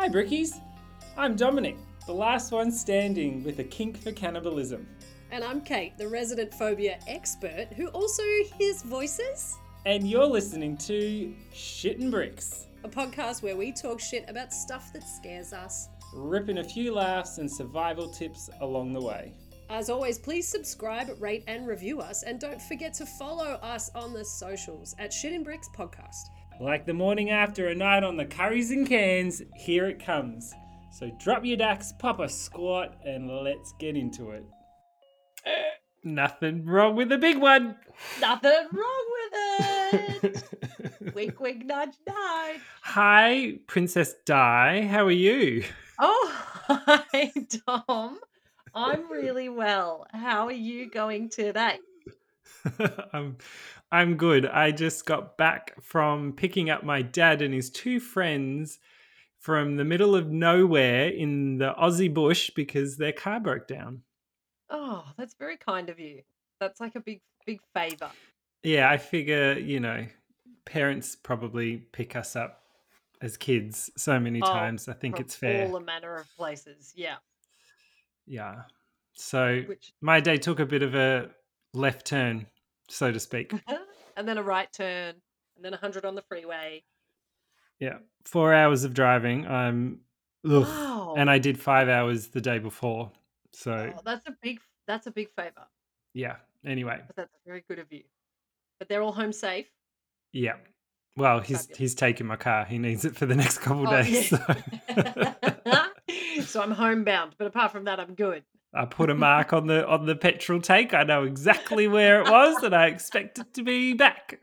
Hi, Brickies. I'm Dominic, the last one standing with a kink for cannibalism. And I'm Kate, the resident phobia expert who also hears voices. And you're listening to Shit and Bricks, a podcast where we talk shit about stuff that scares us. ripping a few laughs and survival tips along the way. As always, please subscribe, rate, and review us. And don't forget to follow us on the socials at Shit and Bricks Podcast. Like the morning after a night on the curries and cans, here it comes. So drop your ducks, pop a squat, and let's get into it. Eh, nothing wrong with the big one. Nothing wrong with it. wink, wink, nudge, nudge. Hi, Princess Di. How are you? Oh, hi, Tom. I'm really well. How are you going today? I'm I'm good. I just got back from picking up my dad and his two friends from the middle of nowhere in the Aussie bush because their car broke down. Oh, that's very kind of you. That's like a big, big favor. Yeah, I figure, you know, parents probably pick us up as kids so many Oh, times. I think it's fair. All a manner of places. Yeah. Yeah. So Which, my day took a bit of a left turn, so to speak. and then a right turn, and then a 100 on the freeway. Yeah. Four hours of driving. I'm ugh. Wow. and I did five hours the day before. So Oh, that's a big, that's a big favor. yeah. Anyway, But that's very good of you. But they're all home safe. yeah. Well, he's Fabulous. he's taking my car. He needs it for the next couple Oh, days. yeah. So so I'm homebound, but apart from that, I'm good. I put a mark on the on the petrol tank. I know exactly where it was, and I expect it to be back.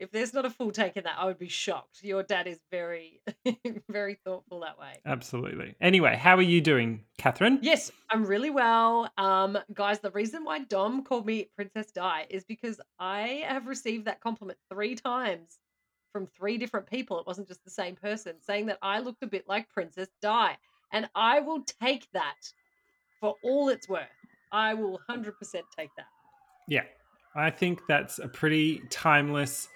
if there's not a full take in that, I would be shocked. Your dad is very, very thoughtful that way. Absolutely. Anyway, how are you doing, Catherine? Yes, I'm really well. Um, guys, the reason why Dom called me Princess Di is because I have received that compliment three times from three different people. It wasn't just the same person saying that I looked a bit like Princess Di. And I will take that for all it's worth. I will 100% take that. Yeah, I think that's a pretty timeless.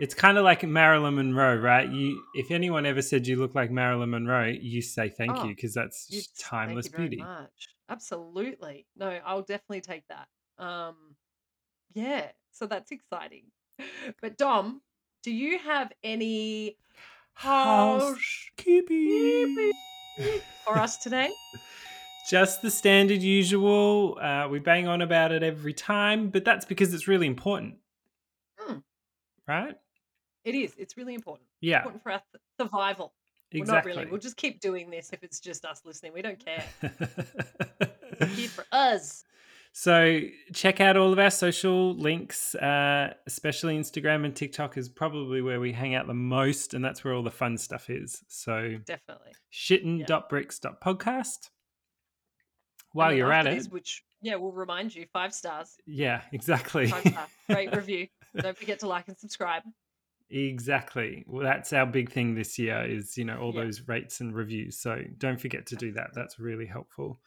It's kind of like Marilyn Monroe, right? You, if anyone ever said you look like Marilyn Monroe, you say thank Oh, you because that's You- timeless Thank you very beauty. much. Absolutely. No, I'll definitely take that. Um, yeah, so that's exciting. But Dom, do you have any Housekeeping. for us today? Just the standard usual. Uh, we bang on about it every time, but that's because it's really important, Hmm, right? it is. It's really important. Yeah, Important for our th- survival. Well, exactly. not really. We'll just keep doing this if it's just us listening. We don't care. Here for us. So check out all of our social links, uh, especially Instagram and TikTok is probably where we hang out the most, and that's where all the fun stuff is. So Definitely. shitten.bricks.podcast. And While then you're at it, which yeah, we'll remind you five stars. yeah, exactly. Five star. Great review. Don't forget to like and subscribe. exactly. Well, that's our big thing this year is you know all Yeah. those rates and reviews. So don't forget to do that. That's really helpful.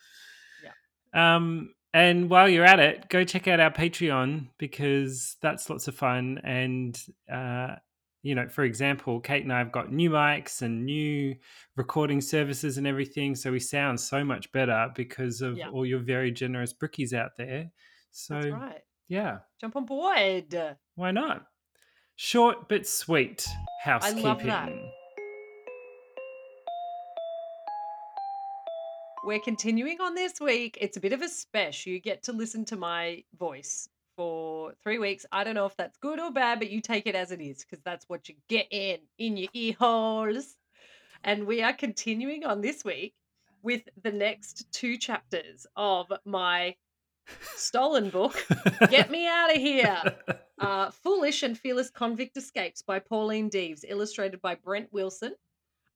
Yeah. Um, and while you're at it, go check out our Patreon because that's lots of fun. And, uh, you know, for example, Kate and I have got new mics and new recording services and everything. So we sound so much better because of Yeah. all your very generous brickies out there. So, right. yeah, Jump on board. why not? Short but sweet I housekeeping. We're continuing on this week. It's a bit of a special. You get to listen to my voice for three weeks. I don't know if that's good or bad, but you take it as it is because that's what you get in in your ear holes. And we are continuing on this week with the next two chapters of my stolen book. Get me out of here. Uh, Foolish and Fearless Convict Escapes by Pauline Deeves, illustrated by Brent Wilson,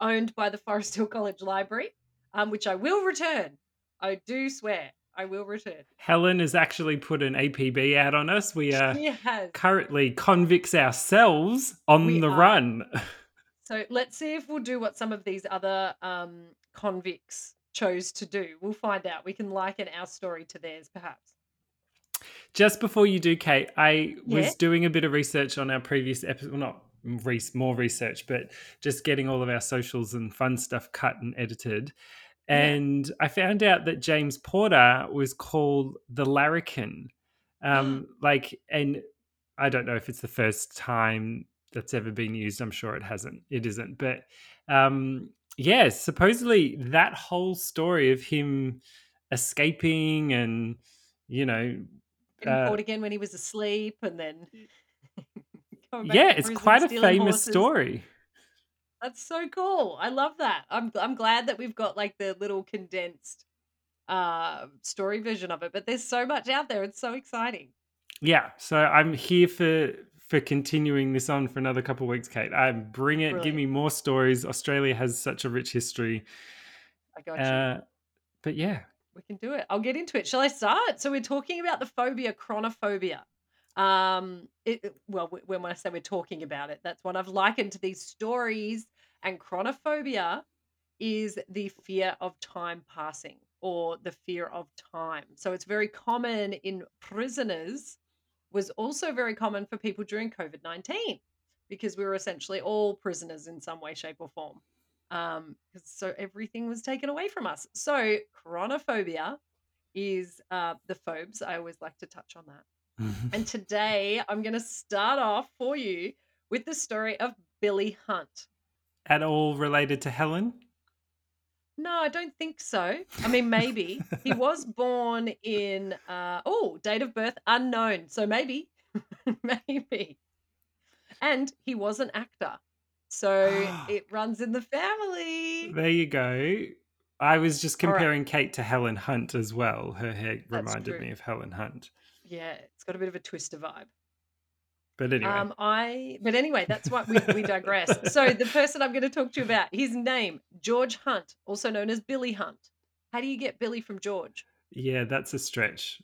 owned by the Forest Hill College Library, um, which I will return. I do swear I will return. Helen has actually put an APB out on us. We are currently convicts ourselves on We the are. run. So let's see if we'll do what some of these other um, convicts chose to do. We'll find out. We can liken our story to theirs, perhaps. Just before you do, Kate, I was doing a bit of research on our previous episode. Well, not re- more research, but just getting all of our socials and fun stuff cut and edited. Yeah. And I found out that James Porter was called the Larrikin. Um, like, and I don't know if it's the first time that's ever been used. I'm sure it hasn't. It isn't. But um, yeah, supposedly that whole story of him escaping and you know Getting uh, caught again when he was asleep, and then yeah it's prison, quite a famous horses. story That's so cool. I love that. I'm I'm glad that we've got like the little condensed uh story version of it, but there's so much out there. It's so exciting. yeah so i'm here for for continuing this on for another couple of weeks kate i bring it give me more stories australia has such a rich history I got you. uh but yeah We can do it. I'll get into it. Shall I start? So we're talking about the phobia chronophobia. Um, it, well, when I say we're talking about it, that's what I've likened to these stories. And chronophobia is the fear of time passing or the fear of time. So it's very common in prisoners. Was also very common for people during COVID nineteen because we were essentially all prisoners in some way, shape, or form um so everything was taken away from us so chronophobia is uh the phobes i always like to touch on that and today i'm going to start off for you with the story of billy hunt. At all related to helen? No i don't think so. I mean maybe. He was born in uh oh date of birth unknown. So maybe maybe. And he was an actor. So it runs in the family. There you go. I was just All right. comparing kate to helen hunt as well. Her hair That's reminded true. me of helen hunt yeah it's got a bit of a twister vibe but anyway Um, I, but anyway, that's what we, we digress. so the person I'm going to talk to you about, his name, George Hunt, also known as Billy Hunt. How do you get Billy from George? yeah that's a stretch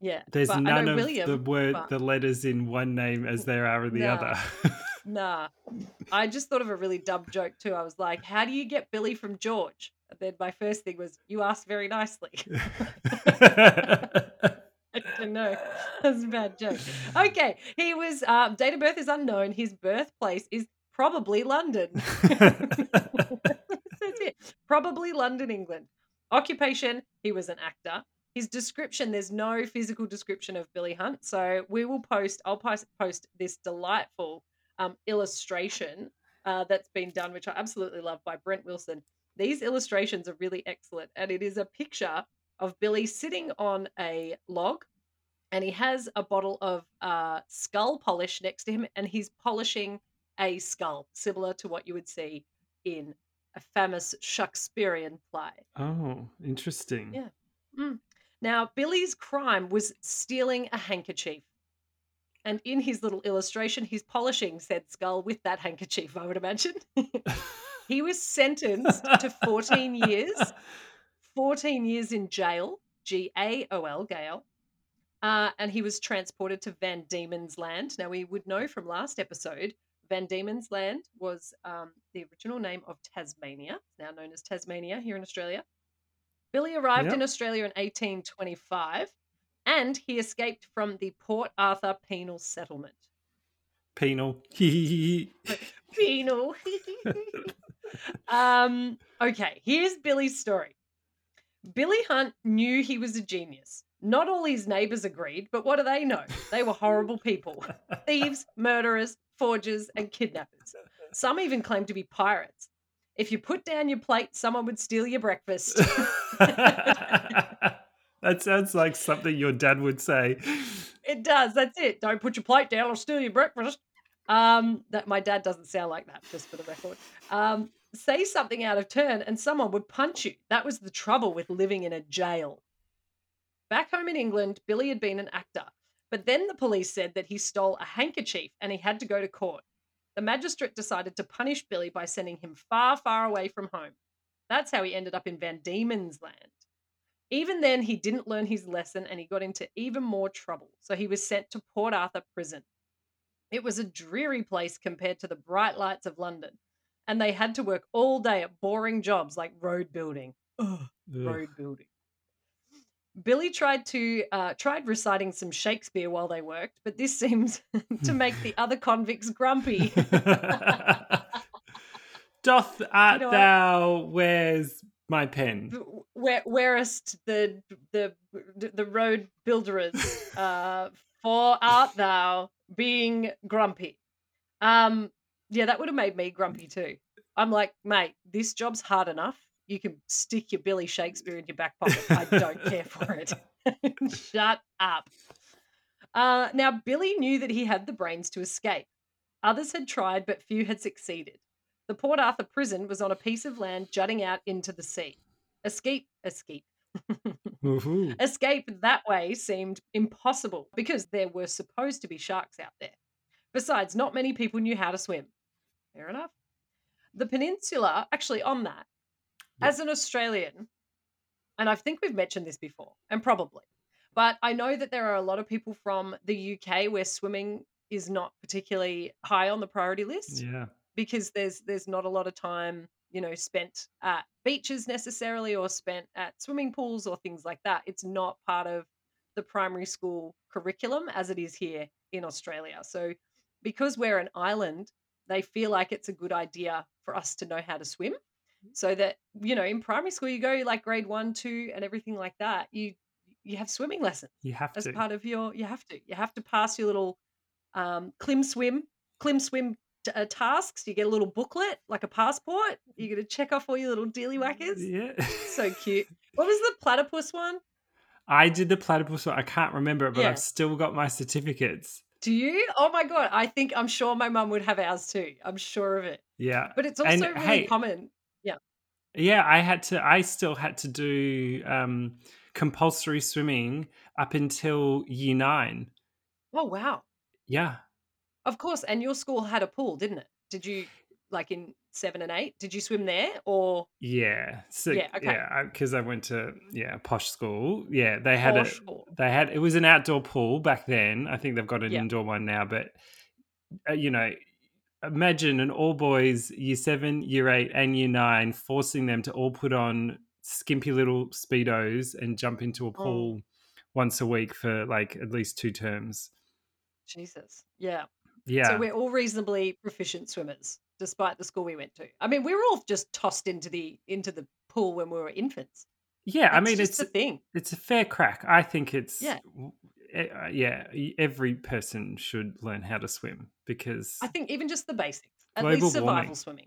Yeah, there's none of William. the word but- the letters in one name as there are in the Nah. other Nah, I just thought of a really dumb joke too. I was like, "How do you get Billy from George?" And then my first thing was, "You asked very nicely." I know that's a bad joke. Okay, he was um, date of birth is unknown. His birthplace is probably London. That's it. Probably London, England. Occupation, he was an actor. His description, there's no physical description of Billy Hunt. So we will post, I'll post, post this delightful um, illustration uh, that's been done, which I absolutely love by Brent Wilson. These illustrations are really excellent. And it is a picture of Billy sitting on a log and he has a bottle of uh, skull polish next to him and he's polishing a skull, similar to what you would see in a famous Shakespearean play. oh interesting Yeah. Mm. Now, Billy's crime was stealing a handkerchief. And in his little illustration, he's polishing said skull with that handkerchief, I would imagine. he was sentenced to 14 years, 14 years in jail, G A O L, Gael. Uh, and he was transported to Van Diemen's Land. Now, we would know from last episode, Van Diemen's Land was um, the original name of Tasmania, now known as Tasmania here in Australia. Billy arrived Yep. in Australia in 1825 and he escaped from the Port Arthur penal settlement. penal Penal. um, okay, here's Billy's story. Billy Hunt knew he was a genius. Not all his neighbors agreed, but what do they know? They were horrible people thieves, murderers, forgers, and kidnappers. Some even claimed to be pirates. If you put down your plate, someone would steal your breakfast. that sounds like something your dad would say. It does. That's it. Don't put your plate down or steal your breakfast. Um, that my dad doesn't sound like that, just for the record. Um, say something out of turn and someone would punch you. That was the trouble with living in a jail. Back home in England, Billy had been an actor, but then the police said that he stole a handkerchief and he had to go to court. The magistrate decided to punish Billy by sending him far, far away from home. That's how he ended up in Van Diemen's Land. Even then, he didn't learn his lesson and he got into even more trouble. So he was sent to Port Arthur prison. It was a dreary place compared to the bright lights of London. And they had to work all day at boring jobs like road building. Ugh, Ugh. road building. Billy tried to uh, tried reciting some Shakespeare while they worked, but this seems to make the other convicts grumpy. Doth art know thou where's my pen? Where whereest the the the road builderers, uh, for art thou being grumpy? Um, yeah, that would have made me grumpy too. I'm like, mate, this job's hard enough. You can stick your Billy Shakespeare in your back pocket. I don't care for it. Shut up. Uh, now, Billy knew that he had the brains to escape. Others had tried, but few had succeeded. The Port Arthur prison was on a piece of land jutting out into the sea. Escape, escape. Escape that way seemed impossible because there were supposed to be sharks out there. Besides, not many people knew how to swim. Fair enough. The peninsula, actually, on that, As an Australian, and I think we've mentioned this before, and probably, but I know that there are a lot of people from the UK where swimming is not particularly high on the priority list Yeah. because there's there's not a lot of time you know spent at beaches necessarily or spent at swimming pools or things like that. It's not part of the primary school curriculum as it is here in australia. So because we're an island they feel like it's a good idea for us to know how to swim so that you know in primary school you go like grade one two and everything like that you you have swimming lessons You have as to. part of your you have to you have to pass your little um clim swim clim swim t- uh, tasks you get a little booklet like a passport you're going to check off all your little dealy whackers Yeah. so cute what was the platypus one I did the platypus one. I can't remember it, but Yeah. I've still got my certificates. do you oh my god i think i'm sure my mum would have ours too i'm sure of it Yeah. but it's And, also really hey, common Yeah, I had to. I still had to do um, compulsory swimming up until year nine. oh wow Yeah, of course and your school had a pool didn't it did you like in seven and eight did you swim there or yeah, so, Yeah, okay. yeah. Because I, went to yeah posh school. Yeah, they had Posh a. pool. They had it was an outdoor pool back then. I think they've got an Yeah. indoor one now, but uh, you know. Imagine an all boys year seven, year eight, and year nine forcing them to all put on skimpy little speedos and jump into a Oh. pool once a week for like at least two terms. jesus yeah Yeah, So we're all reasonably proficient swimmers, despite the school we went to. I mean, we were all just tossed into the into the pool when we were infants. yeah. I mean, it's a thing. it's a fair crack. I think it's Yeah. Uh, yeah. Every person should learn how to swim because I think even just the basics, at least survival warming. swimming.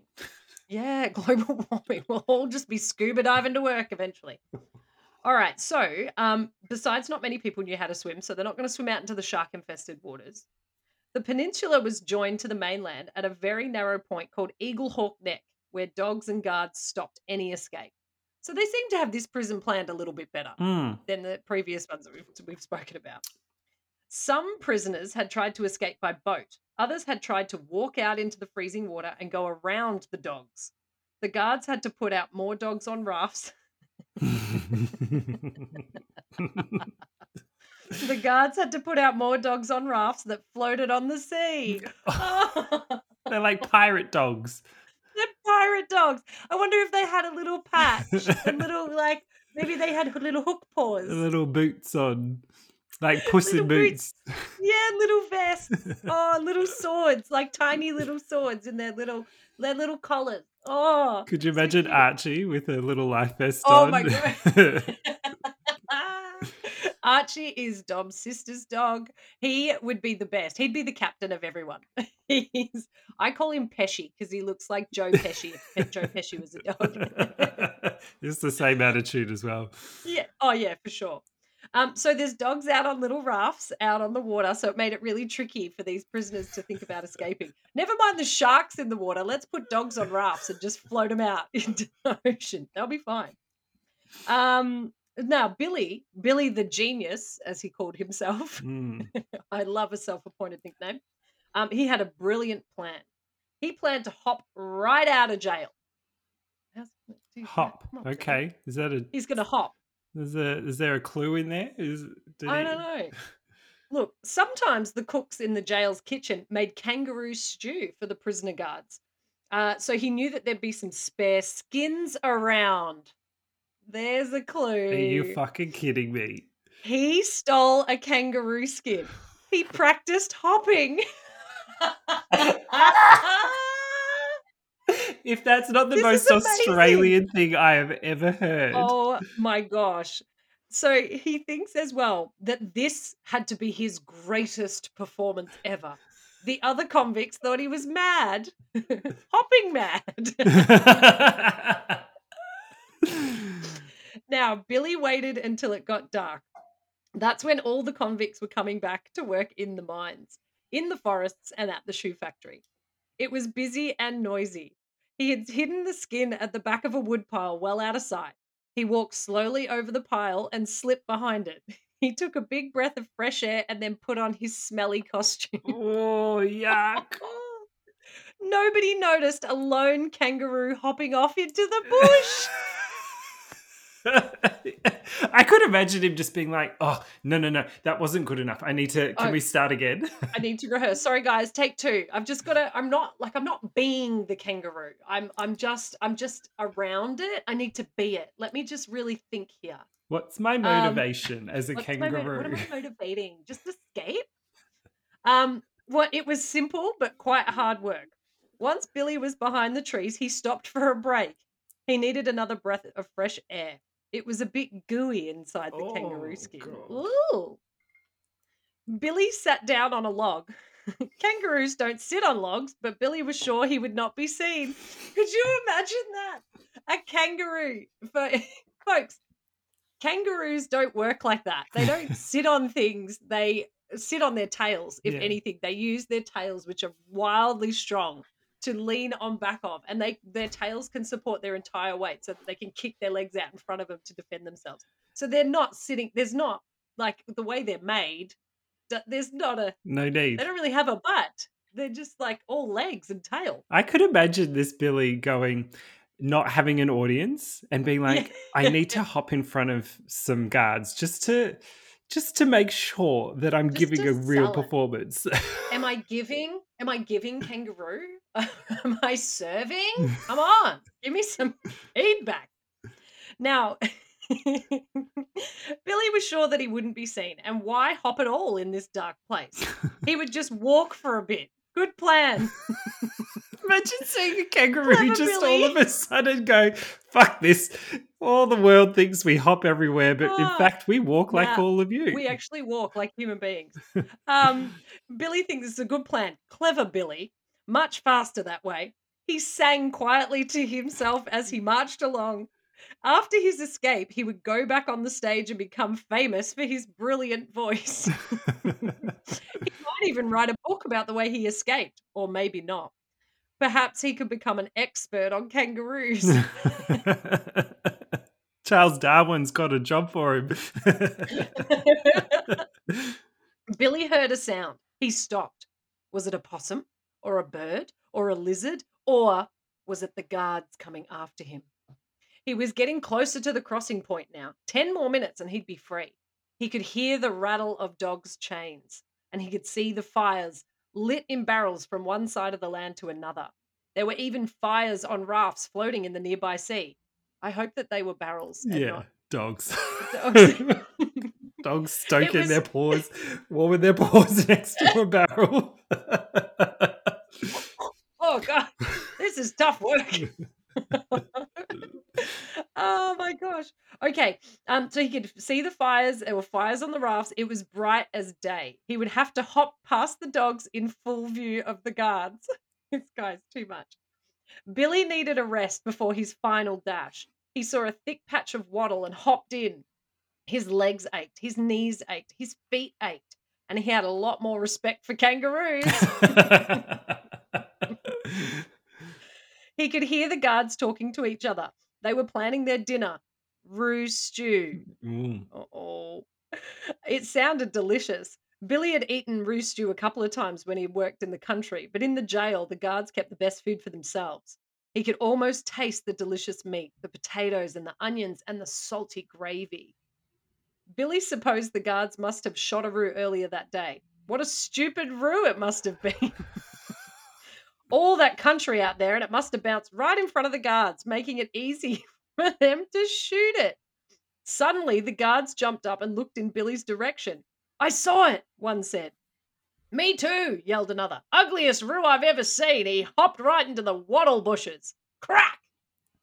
Yeah, global warming. We'll all just be scuba diving to work eventually. All right. So, um, besides, not many people knew how to swim, so they're not going to swim out into the shark-infested waters. The peninsula was joined to the mainland at a very narrow point called Eaglehawk Neck, where dogs and guards stopped any escape. So they seem to have this prison planned a little bit better. Mm, than the previous ones that we've, we've spoken about. Some prisoners had tried to escape by boat. Others had tried to walk out into the freezing water and go around the dogs. The guards had to put out more dogs on rafts. The guards had to put out more dogs on rafts that floated on the sea. Oh, They're like pirate dogs. They're pirate dogs. I wonder if they had a little patch, a little like maybe they had little hook paws. Little boots on, like puss in boots. boots. Yeah, little vests. Oh, little swords, like tiny little swords in their little their little collars. Oh, Could you imagine cute. Archie with a little life vest Oh on? my God. Archie is Dom's sister's dog. He would be the best. He'd be the captain of everyone. He's I call him Pesci because he looks like Joe Pesci if Joe Pesci was a dog. it's the same attitude as well. yeah. Oh yeah, for sure. Um, so there's dogs out on little rafts out on the water, so it made it really tricky for these prisoners to think about escaping. Never mind the sharks in the water. Let's put dogs on rafts and just float them out into the ocean. They'll be fine. Um, now Billy, Billy the genius, as he called himself. Mm. I love a self-appointed nickname. Um, he had a brilliant plan. He planned to hop right out of jail. Hop. on, Okay. Is that a He's gonna hop. is there is there a clue in there? Is I he- don't know. Look, sometimes the cooks in the jail's kitchen made kangaroo stew for the prisoner guards. Uh, so he knew that there'd be some spare skins around. There's a clue. Are you fucking kidding me? he stole a kangaroo skin. He practiced hopping. If that's not the This most. Australian thing I have ever heard. oh my gosh. So he thinks as well that this had to be his greatest performance ever. The other convicts thought he was mad, hopping mad. now, Billy waited until it got dark. That's when all the convicts were coming back to work in the mines, in the forests, and at the shoe factory. It was busy and noisy. He had hidden the skin at the back of a woodpile well out of sight. He walked slowly over the pile and slipped behind it. He took a big breath of fresh air and then put on his smelly costume. oh, yuck. Nobody noticed a lone kangaroo hopping off into the bush. I could imagine him just being like, "Oh, no, no, no, that wasn't good enough. I need to. Can Oh. we start again?" I need to rehearse. Sorry guys, take two. I've just got to I'm not like I'm not being the kangaroo. I'm I'm just I'm just around it. I need to be it. Let me just really think here. What's my motivation as a Um, my mo- kangaroo? what am I motivating? Just escape? Um, well, it was simple but quite hard work. Once Billy was behind the trees, he stopped for a break. He needed another breath of fresh air. It was a bit gooey inside the Oh, kangaroo skin. God. Ooh. Billy sat down on a log. Kangaroos don't sit on logs, but Billy was sure he would not be seen. Could you imagine that? A kangaroo. For, folks, kangaroos don't work like that. They don't sit on things. They sit on their tails. If Yeah. anything, they use their tails, which are wildly strong, to lean on back of, and they their tails can support their entire weight, so that they can kick their legs out in front of them to defend themselves. So they're not sitting. There's not like the way they're made. There's not a. no need. They don't really have a butt. They're just like all legs and tail. I could imagine this Billy going, not having an audience and being like, "I need to hop in front of some guards just to." Just to make sure that I'm Just giving a real performance. Am I giving? Am I giving kangaroo? Am I serving? Come on, give me some feedback. Now, Billy was sure that he wouldn't be seen, and why hop at all in this dark place? He would just walk for a bit. Good plan. Imagine seeing a kangaroo Clever just all of a sudden go, fuck this. All the world thinks we hop everywhere, but in Ah, fact, we walk like yeah, all of you. We actually walk like human beings. Um, Billy thinks it's a good plan. Clever Billy. Much faster that way. He sang quietly to himself as he marched along. After his escape, he would go back on the stage and become famous for his brilliant voice. He might even write a book about the way he escaped, or maybe not. Perhaps he could become an expert on kangaroos. Charles Darwin's got a job for him. Billy heard a sound. He stopped. Was it a possum, or a bird, or a lizard, or was it the guards coming after him? He was getting closer to the crossing point now. Ten more minutes and he'd be free. He could hear the rattle of dogs' chains, and he could see the fires lit in barrels from one side of the land to another. There were even fires on rafts floating in the nearby sea. I hope that they were barrels and yeah, not dogs. dogs. dogs stoking was- their paws, warming their paws next to a barrel. This is tough work. Oh my gosh. Okay um so he could see the fires there were fires on the rafts it was bright as day. He would have to hop past the dogs in full view of the guards. This guy's too much. Billy needed a rest before his final dash. He saw a thick patch of wattle and hopped in. His legs ached his knees ached his feet ached and he had a lot more respect for kangaroos He could hear the guards talking to each other. They were planning their dinner. Roo stew. Mm. Oh, it sounded delicious. Billy had eaten roo stew a couple of times when he worked in the country, but in the jail, the guards kept the best food for themselves. He could almost taste the delicious meat, the potatoes and the onions and the salty gravy. Billy supposed the guards must have shot a roo earlier that day. What a stupid roo it must have been. All that country out there, and it must have bounced right in front of the guards, making it easy for them to shoot it. Suddenly, the guards jumped up and looked in Billy's direction. I saw it, one said. Me too, yelled another. Ugliest roo I've ever seen. He hopped right into the wattle bushes. Crack!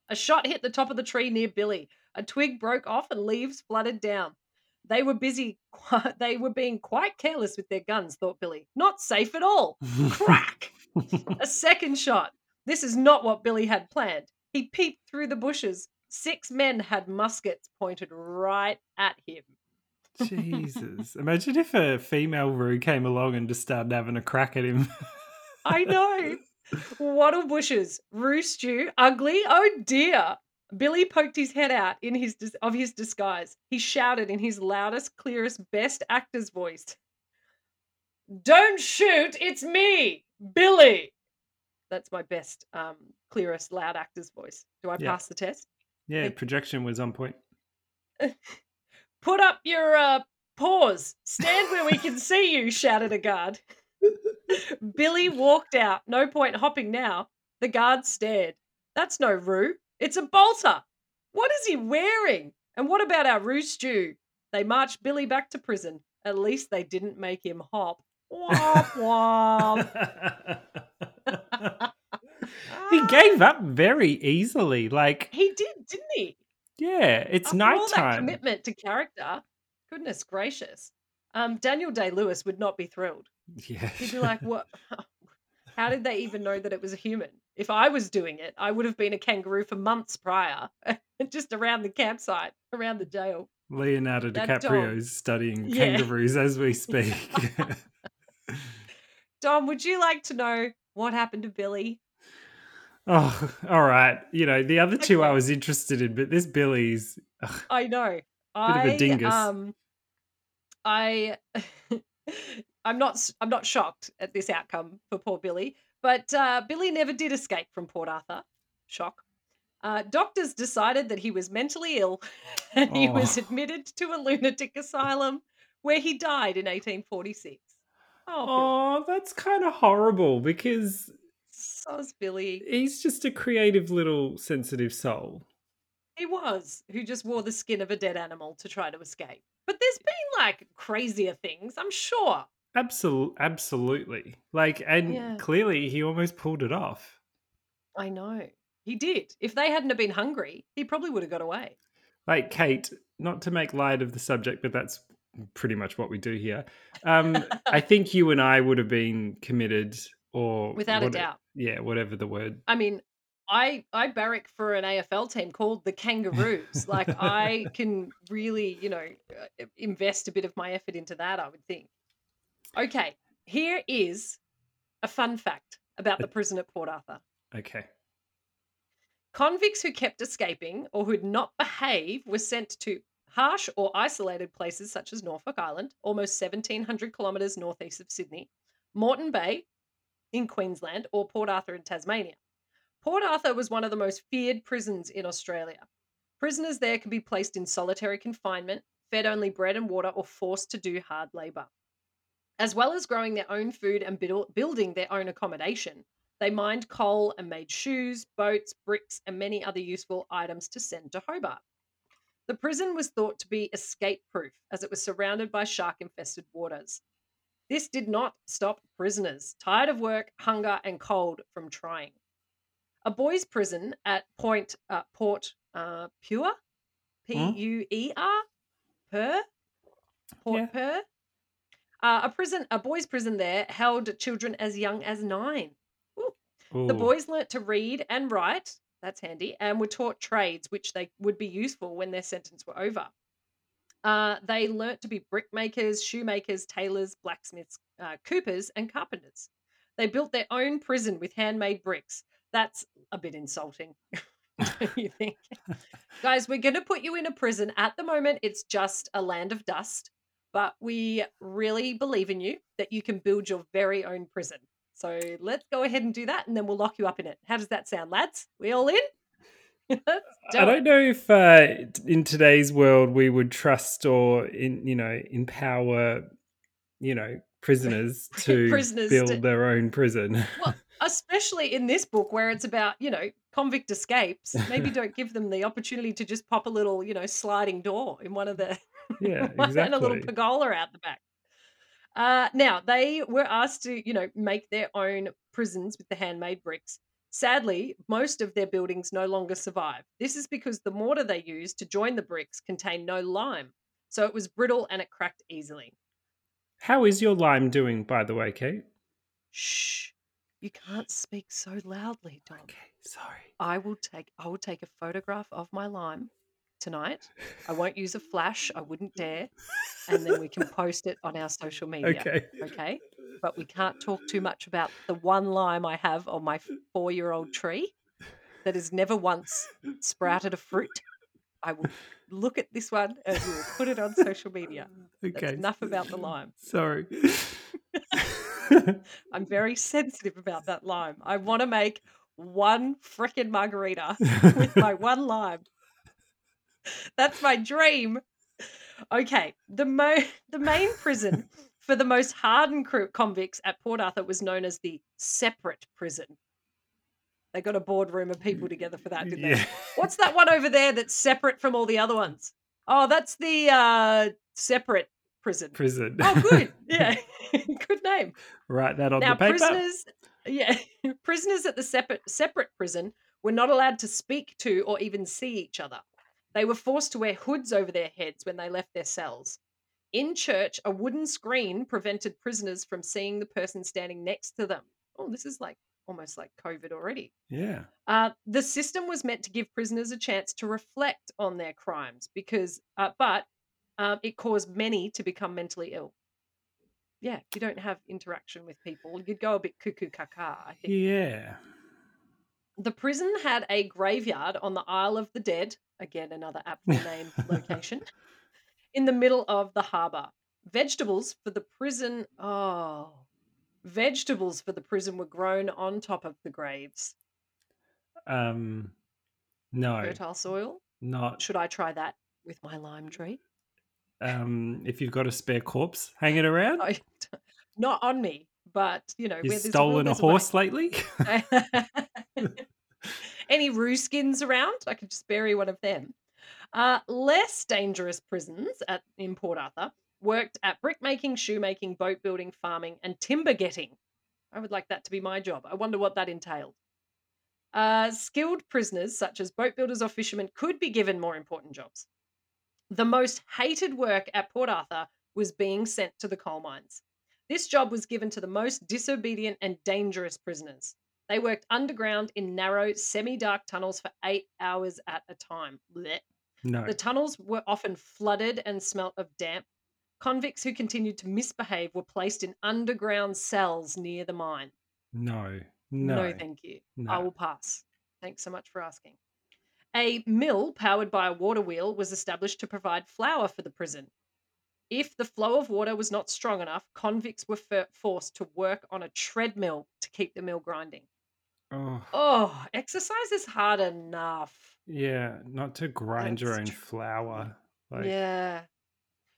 A shot hit the top of the tree near Billy. A twig broke off and leaves fluttered down. They were busy. They were being quite careless with their guns, thought Billy. Not safe at all. Crack! A second shot. This is not what Billy had planned. He peeped through the bushes. Six men had muskets pointed right at him. Jesus. Imagine if a female Roo came along and just started having a crack at him. I know. Wattle bushes, Roo stew, ugly. Oh dear. Billy poked his head out in his dis- of his disguise. He shouted in his loudest, clearest, best actor's voice. Don't shoot, it's me, Billy. That's my best, um, clearest, loud actor's voice. Do I Yeah. pass the test? yeah, projection was on point. Put up your uh, paws. Stand where we can see you, shouted a guard. Billy walked out. No point hopping now. The guard stared. That's no Roo. It's a bolter. What is he wearing? And what about our Roo stew? They marched Billy back to prison. At least they didn't make him hop. Womp womp. he gave up very easily. Like, He did, didn't he? yeah, it's After all that commitment to character. Goodness gracious. Um, Daniel Day Lewis would not be thrilled. Yeah. He'd be like, "What? How did they even know that it was a human? If I was doing it, I would have been a kangaroo for months prior, just around the campsite, around the jail." Leonardo That is studying Yeah. kangaroos as we speak. Dom, would you like to know what happened to Billy? oh, all right. You know, the other two I was interested in, but this Billy's. ugh, I know. Bit of a dingus. um, I, I'm not. I'm not shocked at this outcome for poor Billy. But uh, Billy never did escape from Port Arthur. Shock. Uh, doctors decided that he was mentally ill, and he was Oh. admitted to a lunatic asylum where he died in 1846. Oh, that's kind of horrible because so's Billy. he's just a creative little sensitive soul. He was, who just wore the skin of a dead animal to try to escape. But there's been like crazier things, I'm sure. Absolutely, absolutely. Like, and Yeah. clearly he almost pulled it off. I know. He did. If they hadn't have been hungry, he probably would have got away. Like Kate, not to make light of the subject, but that's pretty much what we do here. Um, I think you and I would have been committed, or Without a doubt. Yeah, whatever the word. I mean, I I barrack for an AFL team called the Kangaroos. like I can really, you know, uh, invest a bit of my effort into that, I would think. Okay, here is a fun fact about the prison at Port Arthur. Okay. Convicts who kept escaping or who did not behave were sent to harsh or isolated places such as Norfolk Island, almost 1700 kilometres northeast of Sydney, Moreton Bay in Queensland, or Port Arthur in Tasmania. Port Arthur was one of the most feared prisons in Australia. Prisoners there could be placed in solitary confinement, fed only bread and water, or forced to do hard labour. As well as growing their own food and building their own accommodation, they mined coal and made shoes, boats, bricks, and many other useful items to send to Hobart. The prison was thought to be escape proof as it was surrounded by shark infested waters. This did not stop prisoners, tired of work, hunger, and cold, from trying. A boys' prison at Point uh, Port uh, Pure, P U E R, Per, Port Yeah. Per. Uh, a prison, a boys' prison there held children as young as nine. The boys learnt to read and write, that's handy, and were taught trades which they would be useful when their sentence were over. Uh, they learnt to be brickmakers, shoemakers, tailors, blacksmiths, uh, coopers, and carpenters. They built their own prison with handmade bricks. That's a bit insulting, you think? Guys, we're going to put you in a prison. At the moment, it's just a land of dust, but we really believe in you that you can build your very own prison. So let's go ahead and do that, and then we'll lock you up in it. How does that sound, lads? We all in? Do I don't know if uh, in today's world we would trust or in you know empower you know prisoners to Prisoners build to- their own prison. Well, Especially in this book where it's about, you know, convict escapes. Maybe don't give them the opportunity to just pop a little, you know, sliding door in one of the Yeah, and a little pergola out the back. Uh, now, they were asked to, you know, make their own prisons with the handmade bricks. Sadly, most of their buildings no longer survive. This is because the mortar they used to join the bricks contained no lime, so it was brittle and it cracked easily. How is your lime doing, by the way, Kate? Shh, you can't speak so loudly, Dom. Okay, sorry. I will take I will take a photograph of my lime tonight. I won't use a flash. I wouldn't dare. And then we can post it on our social media. Okay. Okay. But we can't talk too much about the one lime I have on my four year old tree that has never once sprouted a fruit. I will look at this one and we will put it on social media. That's Okay. enough about the lime. Sorry. I'm very sensitive about that lime. I want to make one freaking margarita with my one lime. That's my dream. Okay, the mo- the main prison for the most hardened convicts at Port Arthur was known as the separate prison. They got a boardroom of people together for that, didn't they? What's that one over there that's separate from all the other ones? Oh, that's the uh separate prison. Prison. Oh, good. Yeah, good name. Write that on now, the paper. prisoners, yeah, prisoners at the separate separate prison were not allowed to speak to or even see each other. They were forced to wear hoods over their heads when they left their cells. In church, a wooden screen prevented prisoners from seeing the person standing next to them. Oh, this is like almost like COVID already. Yeah. Uh, the system was meant to give prisoners a chance to reflect on their crimes because, uh, but um, it caused many to become mentally ill. Yeah, you don't have interaction with people, you'd go a bit cuckoo caca. I think Yeah. the prison had a graveyard on the Isle of the Dead, again another aptly named location, in the middle of the harbour. Vegetables for the prison. Oh, vegetables for the prison were grown on top of the graves. Um. No, Fertile soil. not. Should I try that with my lime tree? Um. If you've got a spare corpse hanging around, not on me, but you know, you've stolen a, horse lately. Any roo around? I could just bury one of them. Uh, less dangerous prisons at in Port Arthur worked at brickmaking, shoemaking, boat building, farming, and timber getting. I would like that to be my job. I wonder what that entailed. Uh, skilled prisoners, such as boat builders or fishermen, could be given more important jobs. The most hated work at Port Arthur was being sent to the coal mines. This job was given to the most disobedient and dangerous prisoners. They worked underground in narrow, semi dark tunnels for eight hours at a time. Blech. no. The tunnels were often flooded and smelt of damp. Convicts who continued to misbehave were placed in underground cells near the mine. No. No, No. thank you. No. I will pass. Thanks so much for asking. A mill powered by a water wheel was established to provide flour for the prison. If the flow of water was not strong enough, convicts were for- forced to work on a treadmill to keep the mill grinding. Oh. Oh, exercise is hard enough. Yeah. Not to grind your That's own true. flour. Like. yeah.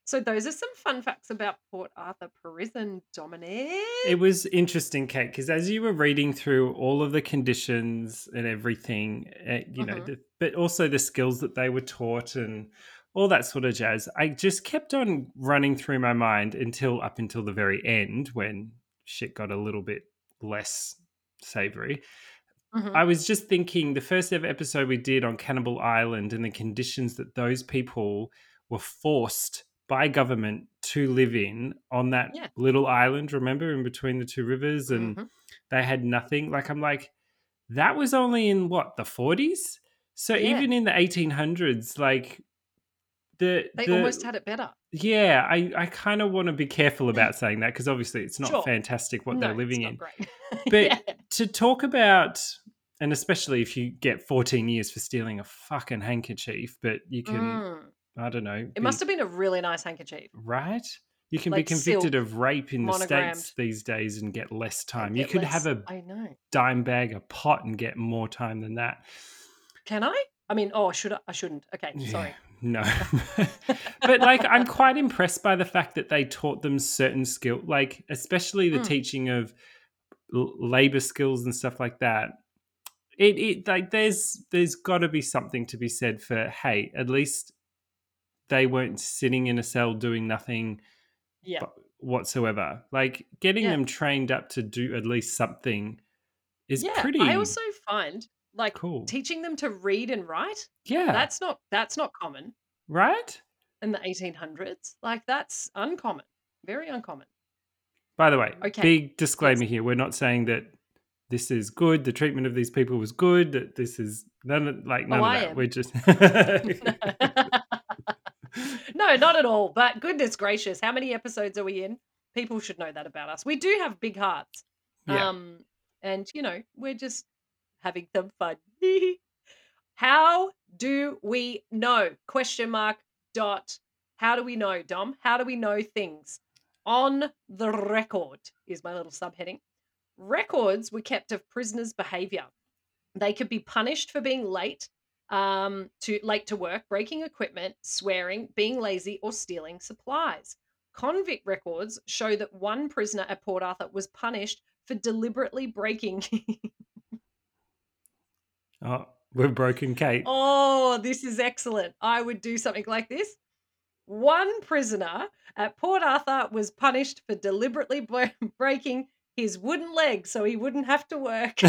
So those are some fun facts about Port Arthur Prison, Dominic. It was interesting, Kate, because as you were reading through all of the conditions and everything, uh, you know, Mhm. the, but also the skills that they were taught and all that sort of jazz, I just kept on running through my mind until up until the very end when shit got a little bit less savory. Mhm. I was just thinking the first ever episode we did on Cannibal Island and the conditions that those people were forced by government to live in on that Yeah. little island, remember, in between the two rivers, and Mhm. they had nothing. Like, I'm like, that was only in what, the 40s? So Yeah. even in the 1800s, like, the, They the almost had it better. yeah, I, I kind of want to be careful about saying that because obviously it's not Sure. fantastic what no, they're living in. But yeah. to talk about and especially if you get 14 years for stealing a fucking handkerchief but you can Mm. i don't know It must have been a really nice handkerchief. right you can like be convicted silk, of rape in the states these days and get less time you could less- have a I know. dime bag a pot and get more time than that Can I? I mean, oh, should I? I shouldn't. Okay, sorry. No but like i'm quite impressed by the fact that they taught them certain skill like especially the Mm. teaching of l- labor skills and stuff like that. It, it like there's there's got to be something to be said for hey, at least they weren't sitting in a cell doing nothing Yeah. bu- whatsoever. Like getting Yeah. them trained up to do at least something is yeah. pretty I also find like cool. teaching them to read and write. yeah, That's not that's not common right. in the 1800s. Like that's uncommon. Very uncommon. By the way, Okay. big disclaimer here: we're not saying that this is good. The treatment of these people was good. That this is none of like none Oh, of I that. am. We're just no, not at all. But goodness gracious, how many episodes are we in? People should know that about us. We do have big hearts. yeah. Um, and you know, we're just having some fun. How do we know? Question mark dot. How do we know, Dom? How do we know things? On the record is my little subheading. Records were kept of prisoners' behavior. They could be punished for being late, um, to late to work, breaking equipment, swearing, being lazy, or stealing supplies. Convict records show that one prisoner at Port Arthur was punished for deliberately breaking. oh, we've broken Kate. oh, this is excellent. I would do something like this. One prisoner at Port Arthur was punished for deliberately bre- breaking his wooden leg so he wouldn't have to work.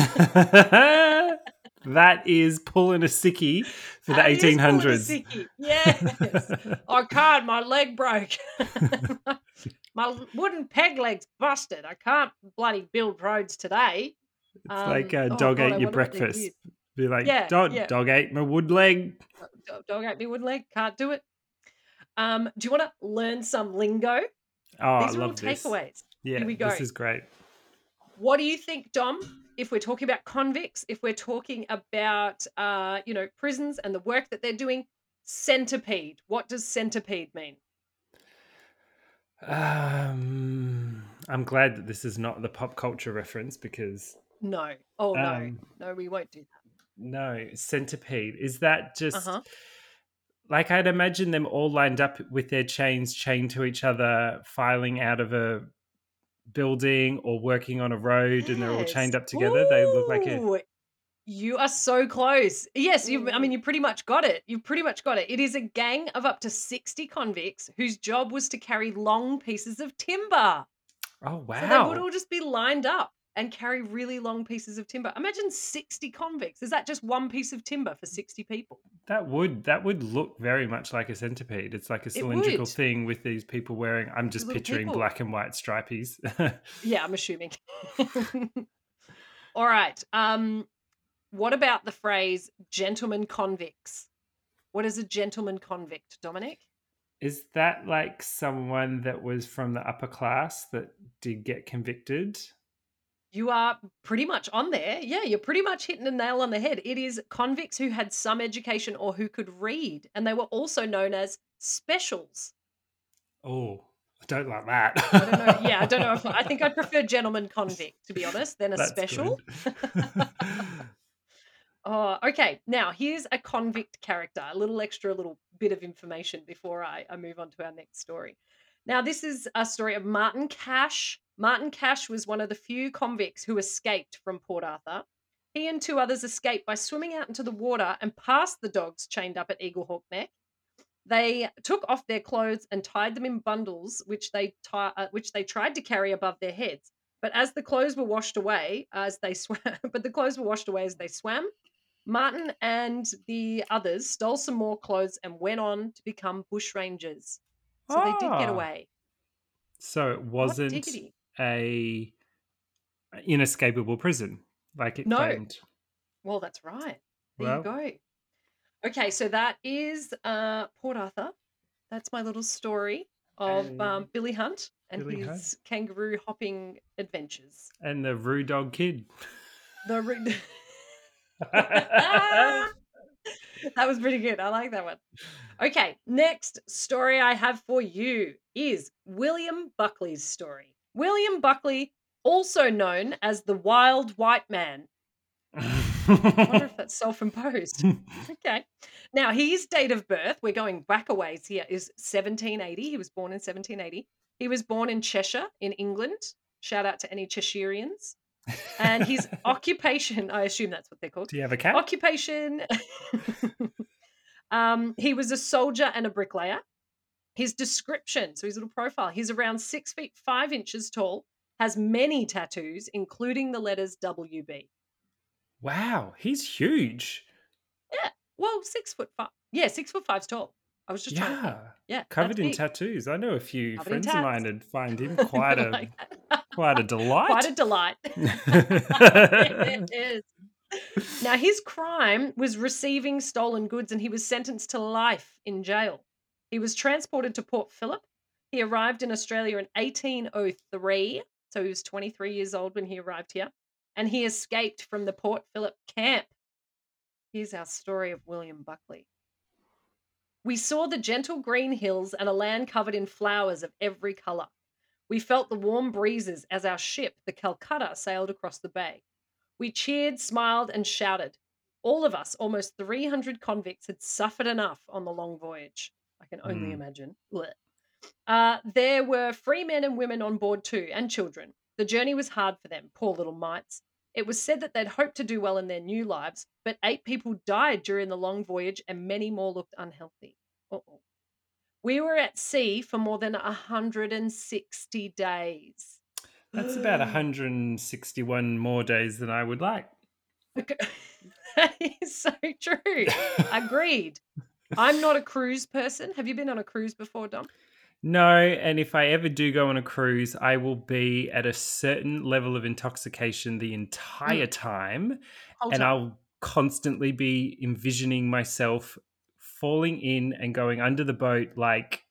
that is pulling a sickie for the That is pulling a 1800s. sickie. Yes. I can't. My leg broke. my wooden peg leg's busted. I can't bloody build roads today. It's like Um, uh, oh dog God, ate your wonder what they breakfast. Be like, Yeah, dog, yeah. dog ate my wood leg. Do- Dog ate me wood leg. Can't do it. Um, do you want to learn some lingo? Oh, These I are all this. takeaways. Yeah, Here we go. this is great. What do you think, Dom? If we're talking about convicts, if we're talking about uh, you know, prisons and the work that they're doing, centipede. What does centipede mean? Um, I'm glad that this is not the pop culture reference because No. Oh no. Um, no, we won't do that. No centipede is that just Uh-huh. like I'd imagine them all lined up with their chains chained to each other, filing out of a building or working on a road, and they're all chained up together. They look like a You are so close. Yes, you. I mean, you pretty much got it. You pretty much got it. It is a gang of up to sixty convicts whose job was to carry long pieces of timber. oh So they would all just be lined up and carry really long pieces of timber. Imagine sixty convicts. Is that just one piece of timber for sixty people? That would that would look very much like a centipede. It's like a cylindrical thing with these people wearing. I'm just little picturing people. black and white stripies. Yeah, I'm assuming. All right. Um, what about the phrase gentleman convicts? What is a gentleman convict, Dominic? Is that like someone that was from the upper class that did get convicted? You are pretty much on there. Yeah, you're pretty much hitting the nail on the head. It is convicts who had some education or who could read, and they were also known as specials. Oh, I don't like that. I don't know. Yeah, I don't know if I think I'd prefer gentleman convict, to be honest, than a That's special. Oh, okay. Now here's a convict character, a little extra little bit of information before I, I move on to our next story. Now, this is a story of Martin Cash. Martin Cash was one of the few convicts who escaped from Port Arthur. He and two others escaped by swimming out into the water and past the dogs chained up at Eaglehawk Neck. They took off their clothes and tied them in bundles, which they ti- uh, which they tried to carry above their heads. But as the clothes were washed away, as they swam, but the clothes were washed away as they swam. Martin and the others stole some more clothes and went on to become bushrangers. So they did get Ah. away. so it wasn't. A inescapable prison like it No. claimed. Well, that's right. There Well. you go. Okay, so that is uh, Port Arthur. That's my little story of um, Billy Hunt and Billy his Hunt. kangaroo hopping adventures. And the Roo Dog Kid. The re- that was pretty good. I like that one. Okay, next story I have for you is William Buckley's story. William Buckley, also known as the Wild White Man. I wonder if that's self imposed. Okay. Now, his date of birth, we're going back a ways here, is 1780. He was born in 1780. He was born in Cheshire, in England. Shout out to any Cheshireans. And his occupation, I assume that's what they're called. Do you have a cat? Occupation. um, he was a soldier and a bricklayer. His description, so his little profile, he's around six feet five inches tall, has many tattoos, including the letters WB. Wow, he's huge. Yeah, well, six foot five. Yeah, six foot five's tall. I was just trying to. Yeah. Yeah, Covered in big. tattoos. I know a few Covered friends of mine would find him quite a Like quite a delight. Quite a delight. it is. Now, his crime was receiving stolen goods and he was sentenced to life in jail. He was transported to Port Phillip. He arrived in Australia in 1803. So he was 23 years old when he arrived here. And he escaped from the Port Phillip camp. Here's our story of William Buckley. We saw the gentle green hills and a land covered in flowers of every colour. We felt the warm breezes as our ship, the Calcutta, sailed across the bay. We cheered, smiled, and shouted. All of us, almost 300 convicts, had suffered enough on the long voyage. I can only Mm. imagine. Uh, there were free men and women on board too, and children. The journey was hard for them, poor little mites. It was said that they'd hoped to do well in their new lives, but eight people died during the long voyage and many more looked unhealthy. Uh-oh. We were at sea for more than 160 days. That's about 161 more days than I would like. Okay. that is so true. Agreed. I'm not a cruise person. Have you been on a cruise before, Dom? No, and if I ever do go on a cruise, I will be at a certain level of intoxication the entire mm. time, Whole and time. I'll constantly be envisioning myself falling in and going under the boat like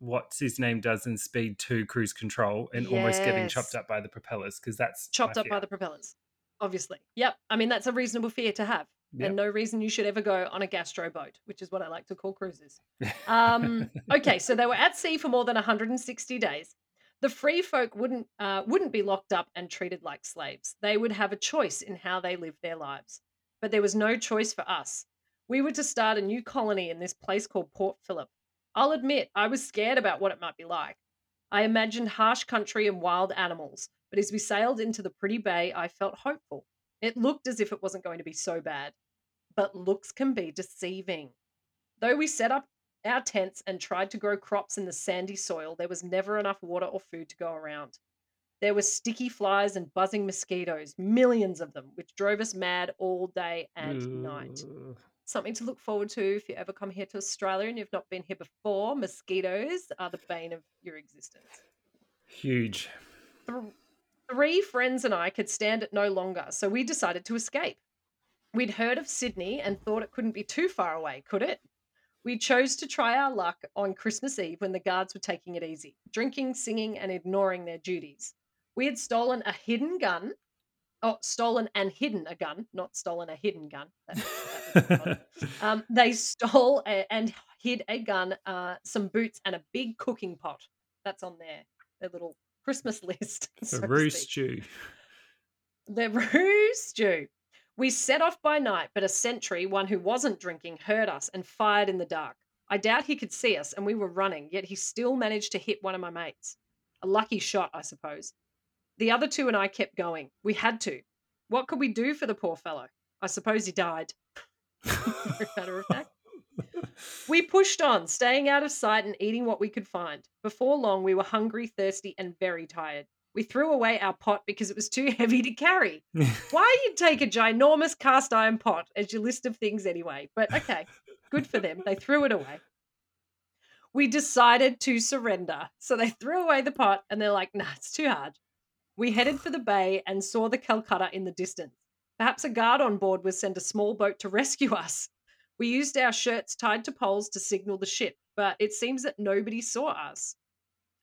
what's his name does in Speed 2 Cruise Control and almost getting chopped up by the propellers because that's chopped up by the propellers. Obviously. Yep. I mean, that's a reasonable fear to have. Yep. And no reason you should ever go on a gastro boat, which is what I like to call cruises. Um, okay, so they were at sea for more than 160 days. The free folk wouldn't uh, wouldn't be locked up and treated like slaves. They would have a choice in how they lived their lives. But there was no choice for us. We were to start a new colony in this place called Port Phillip. I'll admit, I was scared about what it might be like. I imagined harsh country and wild animals, but as we sailed into the pretty bay, I felt hopeful. It looked as if it wasn't going to be so bad. But looks can be deceiving. Though we set up our tents and tried to grow crops in the sandy soil, there was never enough water or food to go around. There were sticky flies and buzzing mosquitoes, millions of them, which drove us mad all day and night. Something to look forward to if you ever come here to Australia and you've not been here before. Mosquitoes are the bane of your existence. Huge. Th- Three friends and I could stand it no longer, so we decided to escape. We'd heard of Sydney and thought it couldn't be too far away, could it? We chose to try our luck on Christmas Eve when the guards were taking it easy, drinking, singing, and ignoring their duties. We had stolen a hidden gun. Oh, stolen and hidden a gun, not stolen a hidden gun. That, that. Um, they stole a, and hid a gun, uh, some boots, and a big cooking pot. That's on there, their little Christmas list. so A to roo stew. The ruse stew. We set off by night, but a sentry, one who wasn't drinking, heard us and fired in the dark. I doubt he could see us, and we were running, yet he still managed to hit one of my mates. A lucky shot, I suppose. The other two and I kept going. We had to. What could we do for the poor fellow? I suppose he died. Matter of fact. We pushed on, staying out of sight and eating what we could find. Before long, we were hungry, thirsty, and very tired. We threw away our pot because it was too heavy to carry. Why you'd take a ginormous cast iron pot as your list of things anyway? But okay, good for them. They threw it away. We decided to surrender. So they threw away the pot and they're like, nah, it's too hard. We headed for the bay and saw the Calcutta in the distance. Perhaps a guard on board was sent a small boat to rescue us. We used our shirts tied to poles to signal the ship, but it seems that nobody saw us.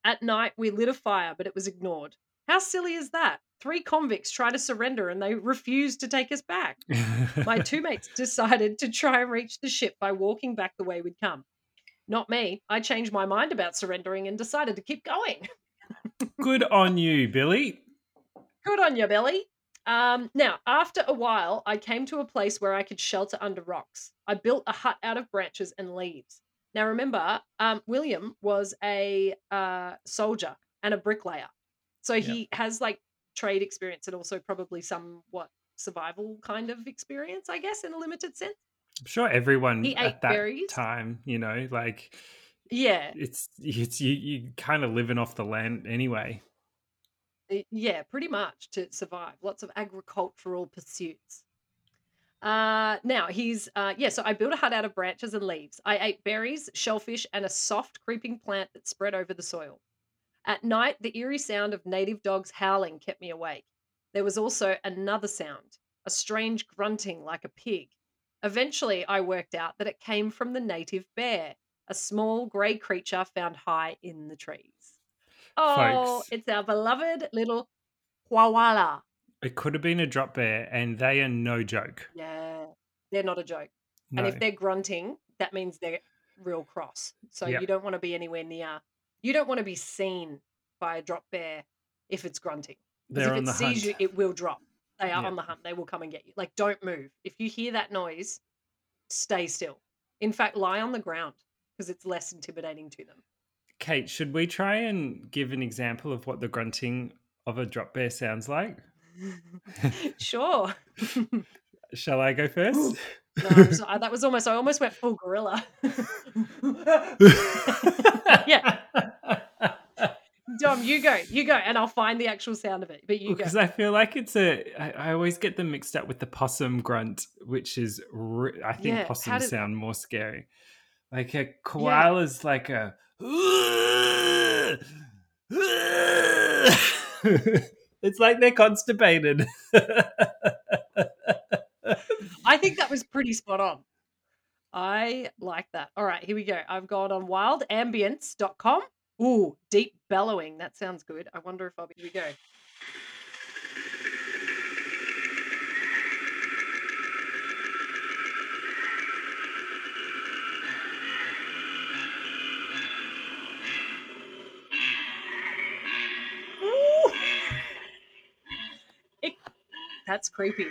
At night, we lit a fire, but it was ignored. How silly is that? Three convicts try to surrender and they refuse to take us back. My two mates decided to try and reach the ship by walking back the way we'd come. Not me. I changed my mind about surrendering and decided to keep going. Good on you, Billy. Good on you, Billy. Um, now, after a while, I came to a place where I could shelter under rocks. I built a hut out of branches and leaves. Now, remember, um, William was a uh, soldier and a bricklayer. So he has like trade experience and also probably somewhat survival kind of experience, I guess, in a limited sense. I'm sure everyone He at that berries. time, you know, like Yeah, it's it's you you kind of living off the land anyway. Y- yeah, pretty much to survive. Lots of agricultural pursuits. Uh, now he's uh, yeah. So I built a hut out of branches and leaves. I ate berries, shellfish, and a soft creeping plant that spread over the soil. At night, the eerie sound of native dogs howling kept me awake. There was also another sound, a strange grunting like a pig. Eventually, I worked out that it came from the native bear, a small grey creature found high in the trees. Oh, Folks. it's our beloved little koala. It could have been a drop bear, and they are no joke. Yeah, they're not a joke. No. And if they're grunting, that means they're real cross. So Yep. you don't want to be anywhere near. You don't want to be seen by a drop bear if it's grunting. Because They're if on it the sees hunt. you, it will drop. They are Yep. on the hunt. They will come and get you. Like, don't move. If you hear that noise, stay still. In fact, lie on the ground because it's less intimidating to them. Kate, should we try and give an example of what the grunting of a drop bear sounds like? sure. Shall I go first? No, I'm so- that was almost. I almost went full gorilla. Yeah. Dom, you go, you go, and I'll find the actual sound of it. But you go. Because I feel like it's a. I, I always get them mixed up with the possum grunt, which is. Re- I think Yeah, possums does- sound more scary. Like a koala's like a. it's like they're constipated. I think that was pretty spot on. I like that. All right, here we go. I've gone on wildambience.com. Ooh, deep bellowing. That sounds good. I wonder if I'll be. Here we go. That's creepy.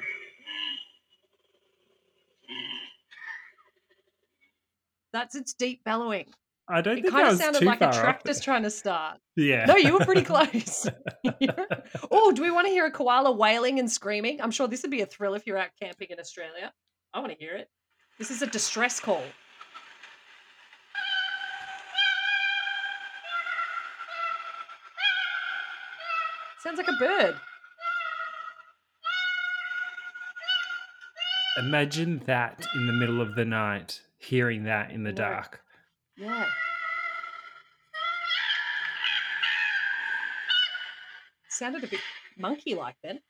That's its deep bellowing. I don't. It kind of sounded like a tractor's trying to start. Yeah. No, you were pretty close. oh, do we want to hear a koala wailing and screaming? I'm sure this would be a thrill if you're out camping in Australia. I want to hear it. This is a distress call. Sounds like a bird. Imagine that in the middle of the night, hearing that in the No. dark. Yeah. Sounded a bit monkey like then.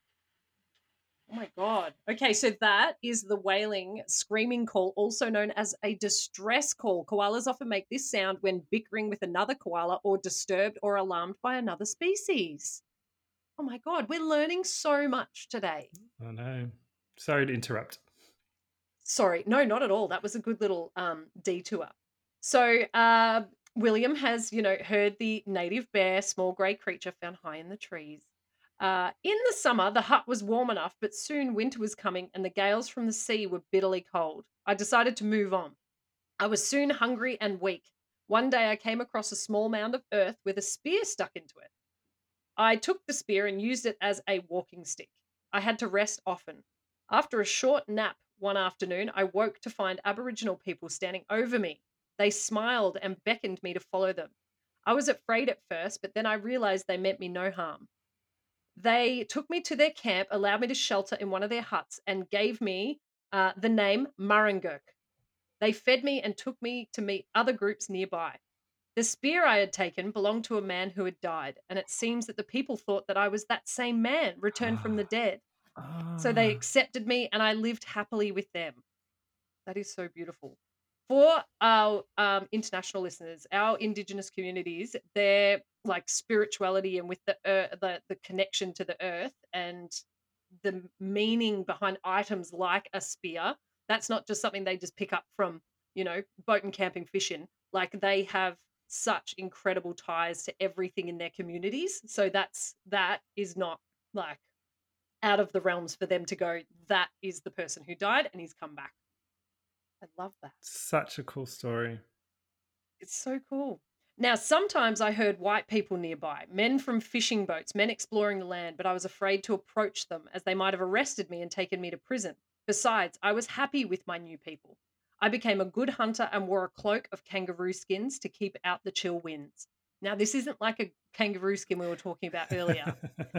Oh my god. Okay, so that is the wailing, screaming call, also known as a distress call. Koalas often make this sound when bickering with another koala or disturbed or alarmed by another species. Oh my god, we're learning so much today. I know. Sorry to interrupt. Sorry, no, not at all. That was a good little um, detour. So uh, William has, you know, heard the native bear, small grey creature found high in the trees. Uh, in the summer, the hut was warm enough, but soon winter was coming and the gales from the sea were bitterly cold. I decided to move on. I was soon hungry and weak. One day I came across a small mound of earth with a spear stuck into it. I took the spear and used it as a walking stick. I had to rest often. After a short nap one afternoon, I woke to find Aboriginal people standing over me. They smiled and beckoned me to follow them. I was afraid at first, but then I realized they meant me no harm. They took me to their camp, allowed me to shelter in one of their huts, and gave me uh, the name Murrungurk. They fed me and took me to meet other groups nearby. The spear I had taken belonged to a man who had died, and it seems that the people thought that I was that same man returned from the dead. So they Ah. accepted me and I lived happily with them. That is so beautiful. For our um, international listeners, our indigenous communities, their like spirituality and with the earth, the the connection to the earth and the meaning behind items like a spear. That's not just something they just pick up from you know boat and camping fishing. Like they have such incredible ties to everything in their communities. So that's that is not like out of the realms for them to go, that is the person who died and he's come back. I love that. Such a cool story. It's so cool. Now, sometimes I heard white people nearby, men from fishing boats, men exploring the land, but I was afraid to approach them as they might have arrested me and taken me to prison. Besides, I was happy with my new people. I became a good hunter and wore a cloak of kangaroo skins to keep out the chill winds. Now, this isn't like a kangaroo skin we were talking about earlier.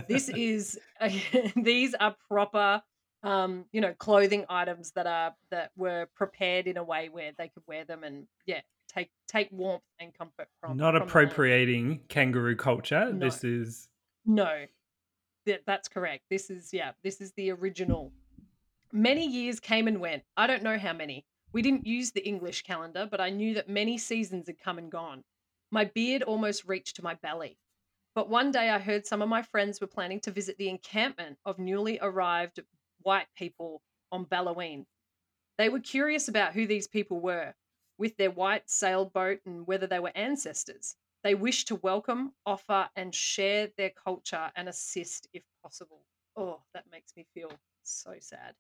this is these are proper um, you know, clothing items that are that were prepared in a way where they could wear them and yeah, take take warmth and comfort from. Not from appropriating kangaroo culture. No. This is No, that, that's correct. This is yeah, this is the original. Many years came and went. I don't know how many. We didn't use the English calendar, but I knew that many seasons had come and gone. My beard almost reached to my belly. But one day I heard some of my friends were planning to visit the encampment of newly arrived white people on Balloween. They were curious about who these people were, with their white sailboat and whether they were ancestors. They wished to welcome, offer, and share their culture and assist if possible. Oh, that makes me feel so sad.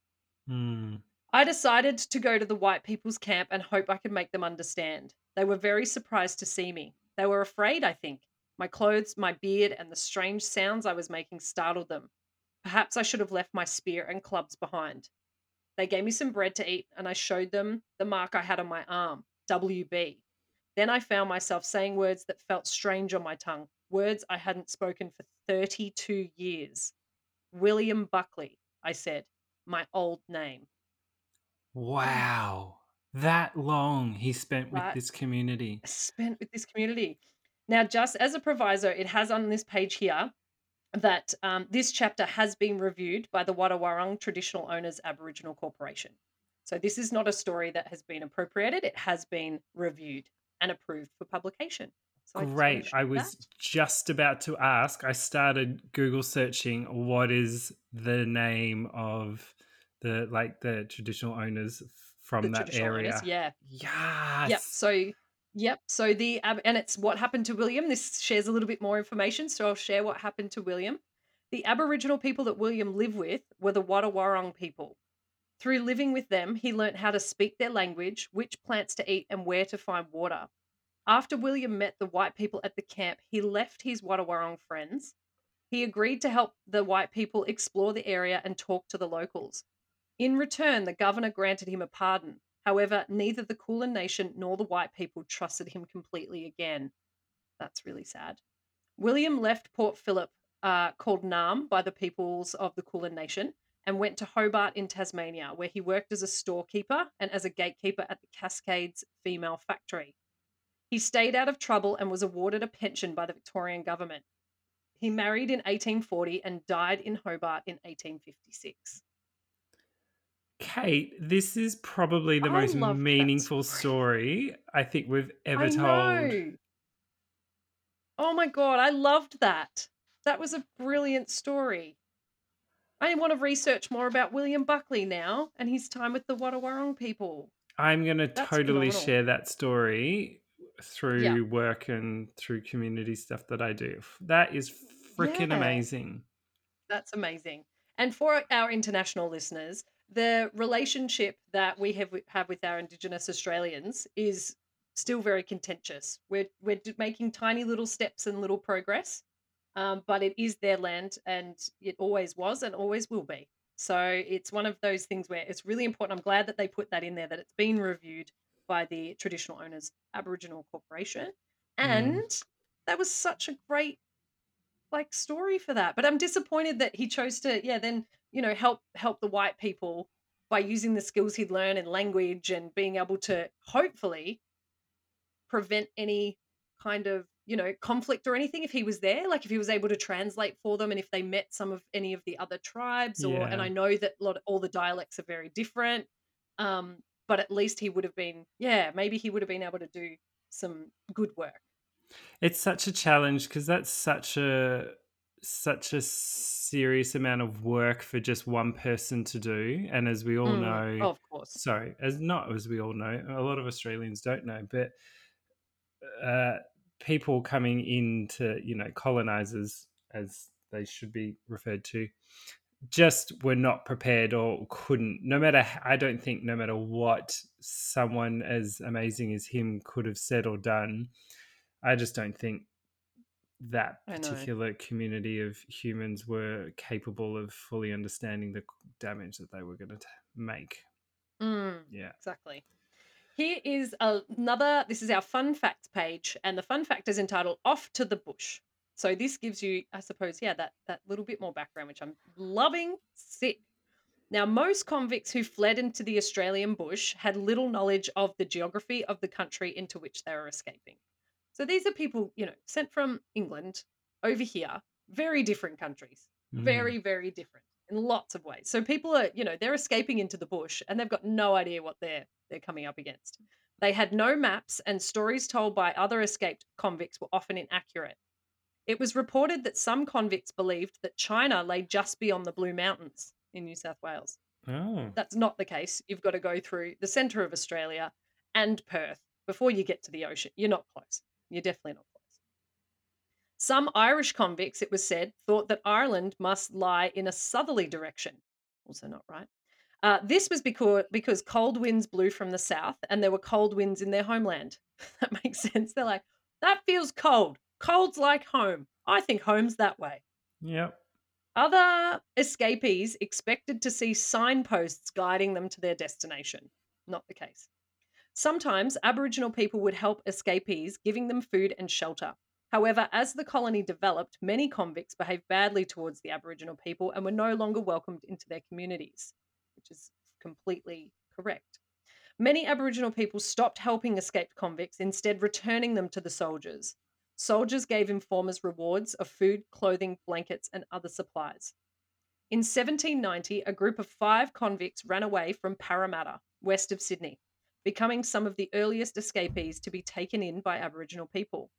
hmm. I decided to go to the white people's camp and hope I could make them understand. They were very surprised to see me. They were afraid, I think. My clothes, my beard, and the strange sounds I was making startled them. Perhaps I should have left my spear and clubs behind. They gave me some bread to eat, and I showed them the mark I had on my arm WB. Then I found myself saying words that felt strange on my tongue, words I hadn't spoken for 32 years. William Buckley, I said, my old name. wow. That long he spent with Right. this community. spent with this community. Now, just as a proviso, it has on this page here that um, this chapter has been reviewed by the Wadawurrung Traditional Owners Aboriginal Corporation. So this is not a story that has been appropriated; it has been reviewed and approved for publication. So I Great. I share was that. just about to ask. I started Google searching what is the name of the like the traditional owners from the that area. owners, yeah. Yes. Yep. So, yep. So the ab- and it's what happened to William. This shares a little bit more information, so I'll share what happened to William. The Aboriginal people that William lived with were the Wadawurrung people. Through living with them, he learnt how to speak their language, which plants to eat, and where to find water. After William met the white people at the camp, he left his Wadawurrung friends. He agreed to help the white people explore the area and talk to the locals. In return, the governor granted him a pardon. However, neither the Kulin Nation nor the white people trusted him completely again. That's really sad. William left Port Phillip, uh, called Naarm by the peoples of the Kulin Nation, and went to Hobart in Tasmania, where he worked as a storekeeper and as a gatekeeper at the Cascades Female Factory. He stayed out of trouble and was awarded a pension by the Victorian government. He married in 1840 and died in Hobart in 1856. Kate, this is probably the I most meaningful story. story I think we've ever I told. know. Oh my god, I loved that. That was a brilliant story. I want to research more about William Buckley now and his time with the Wadawurrung people. I'm going to That's totally phenomenal. share that story through Yeah. work and through community stuff that I do. That is freaking Yeah. amazing. That's amazing. And for our international listeners, the relationship that we have have with our Indigenous Australians is still very contentious. We're we're making tiny little steps and little progress, um, but it is their land, and it always was and always will be. So it's one of those things where it's really important. I'm glad that they put that in there that it's been reviewed by the Traditional Owners Aboriginal Corporation, and that was such a great like story for that. But I'm disappointed that he chose to, yeah, then you know help help the white people by using the skills he'd learned in language and being able to hopefully prevent any kind of you know conflict or anything if he was there like if he was able to translate for them and if they met some of any of the other tribes or and i know that a lot all the dialects are very different um but at least he would have been yeah maybe he would have been able to do some good work. It's such a challenge because that's such a such a serious amount of work for just one person to do. And as we all Mm, know, of course sorry, as not as we all know, a lot of Australians don't know, but uh, people coming into you know colonizers as they should be referred to just were not prepared or couldn't no matter I don't think no matter what someone as amazing as him could have said or done I just don't think that particular community of humans were capable of fully understanding the damage that they were going to make. Mm, Yeah. exactly. Here is another, this is our fun facts page, and the fun fact is entitled Off to the Bush. So this gives you, I suppose, yeah, that, that little bit more background, which I'm loving. Sick. Now, most convicts who fled into the Australian bush had little knowledge of the geography of the country into which they were escaping. So these are people, you know, sent from England over here, very different countries, Mm. very, very different in lots of ways. So people are, you know, they're escaping into the bush and they've got no idea what they're they're coming up against. They had no maps, and stories told by other escaped convicts were often inaccurate. It was reported that some convicts believed that China lay just beyond the Blue Mountains in New South Wales. Oh. That's not the case. You've got to go through the centre of Australia and Perth before you get to the ocean. You're not close. You're definitely not close. Some Irish convicts, it was said, thought that Ireland must lie in a southerly direction. Also not right. Uh, this was because, because cold winds blew from the south and there were cold winds in their homeland. that makes sense. They're like, that feels cold. Cold's like home. I think home's that way. Yep. Other escapees expected to see signposts guiding them to their destination. Not the case. Sometimes Aboriginal people would help escapees, giving them food and shelter. However, as the colony developed, many convicts behaved badly towards the Aboriginal people and were no longer welcomed into their communities, which is completely correct. Many Aboriginal people stopped helping escaped convicts, instead, returning them to the soldiers. Soldiers gave informers rewards of food, clothing, blankets, and other supplies. In 1790, a group of five convicts ran away from Parramatta, west of Sydney, becoming some of the earliest escapees to be taken in by Aboriginal people.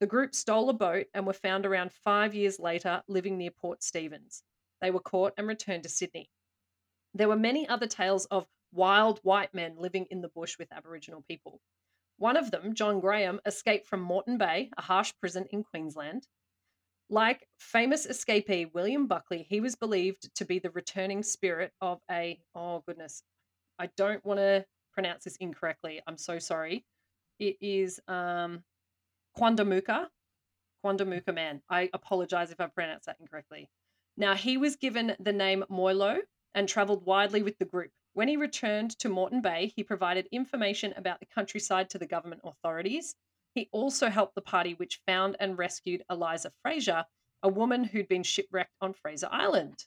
The group stole a boat and were found around five years later living near Port Stephens. They were caught and returned to Sydney. There were many other tales of wild white men living in the bush with Aboriginal people. One of them, John Graham, escaped from Moreton Bay, a harsh prison in Queensland. Like famous escapee William Buckley, he was believed to be the returning spirit of a, oh goodness, I don't want to pronounce this incorrectly. I'm so sorry. It is um, Quandamooka. Quandamooka man. I apologize if I pronounced that incorrectly. Now, he was given the name Moilo and traveled widely with the group. When he returned to Moreton Bay, he provided information about the countryside to the government authorities. He also helped the party which found and rescued Eliza Fraser, a woman who'd been shipwrecked on Fraser Island.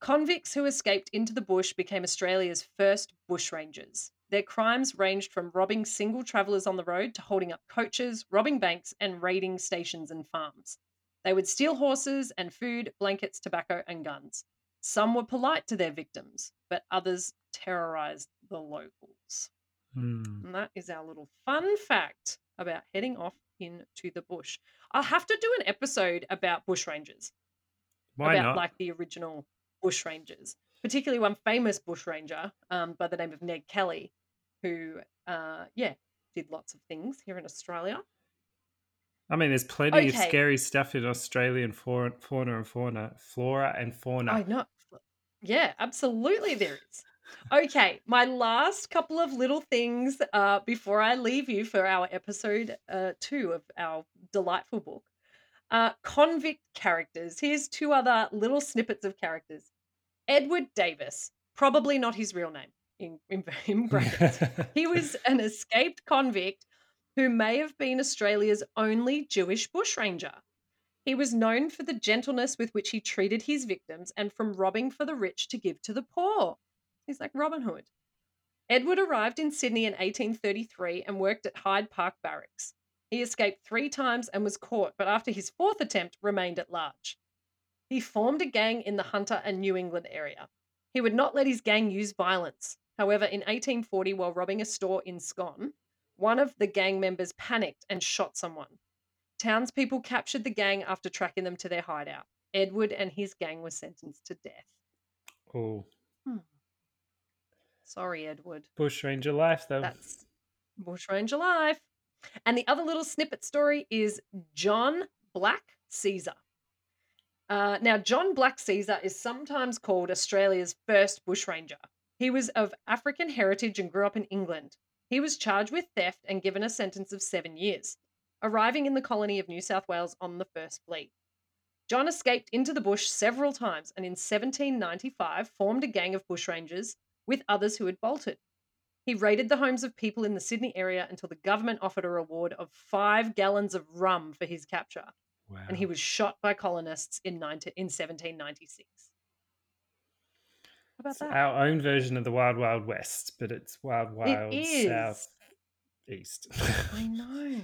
Convicts who escaped into the bush became Australia's first bushrangers. Their crimes ranged from robbing single travellers on the road to holding up coaches, robbing banks, and raiding stations and farms. They would steal horses and food, blankets, tobacco, and guns. Some were polite to their victims, but others terrorized the locals. Hmm. And that is our little fun fact about heading off into the bush. I'll have to do an episode about bushrangers, Why about not? like the original bushrangers, particularly one famous bushranger um, by the name of Ned Kelly, who, uh, yeah, did lots of things here in Australia. I mean, there's plenty of scary stuff in Australian fauna, fauna and fauna, flora and fauna. I know. Yeah, absolutely there is. Okay, my last couple of little things uh, before I leave you for our episode uh, two of our delightful book. Uh, convict characters. Here's two other little snippets of characters. Edward Davis, probably not his real name in, in, in brackets. He was an escaped convict who may have been Australia's only Jewish bushranger. He was known for the gentleness with which he treated his victims and from robbing for the rich to give to the poor. He's like Robin Hood. Edward arrived in Sydney in 1833 and worked at Hyde Park Barracks. He escaped three times and was caught, but after his fourth attempt, remained at large. He formed a gang in the Hunter and New England area. He would not let his gang use violence. However, in 1840, while robbing a store in Scone, one of the gang members panicked and shot someone. Townspeople captured the gang after tracking them to their hideout. Edward and his gang were sentenced to death. oh, Sorry, Edward. bushranger life though. That's Bushranger life. And the other little snippet story is John Black Caesar. Uh, now, John Black Caesar is sometimes called Australia's first bushranger. He was of African heritage and grew up in England. He was charged with theft and given a sentence of seven years. arriving in the colony of New South Wales on the First Fleet. John escaped into the bush several times and in 1795 formed a gang of bushrangers with others who had bolted. He raided the homes of people in the Sydney area until the government offered a reward of five gallons of rum for his capture, Wow. and he was shot by colonists in, 19, in 1796. How about It's that? our own version of the Wild Wild West, but it's Wild Wild is. South East. I know.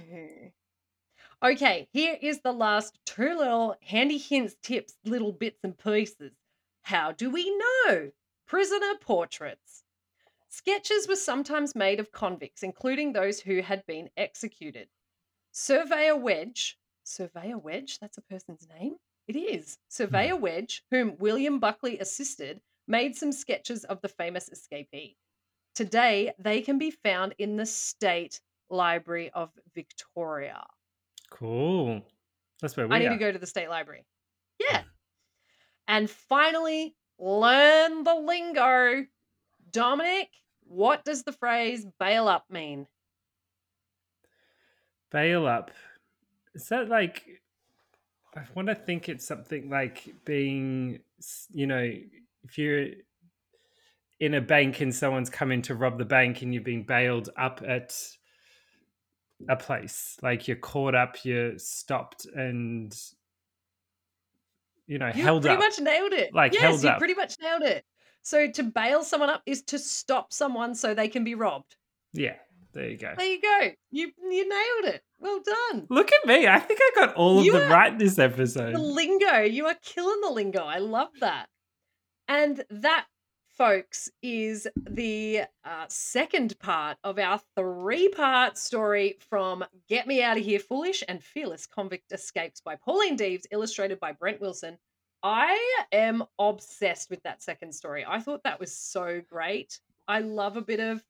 Okay, here is the last two little handy hints, tips, little bits and pieces. How do we know? Prisoner portraits. Sketches were sometimes made of convicts, including those who had been executed. Surveyor Wedge, Surveyor Wedge, that's a person's name? It is. Hmm. Surveyor Wedge, whom William Buckley assisted, made some sketches of the famous escapee. Today, they can be found in the State Library of Victoria. cool. That's where we I need are. to go to the State Library. Yeah. Hmm. And finally, learn the lingo. Dominic, what does the phrase bail up mean? Bail up. Is that like? I want to think it's something like being, you know, if you're in a bank and someone's coming to rob the bank and you've been bailed up at a place, like you're caught up, you're stopped, and you know You held pretty up. Pretty much nailed it. Like, yes, held you up. pretty much nailed it. So to bail someone up is to stop someone so they can be robbed. Yeah, there you go. There you go. You you nailed it. Well done. Look at me. I think I got all of You them are- right this episode. The lingo. You are killing the lingo. I love that. And that, folks, is the uh, second part of our three part story from Get Me Out of Here Foolish and Fearless Convict Escapes by Pauline Deeves, illustrated by Brent Wilson. I am obsessed with that second story. I thought that was so great. I love a bit of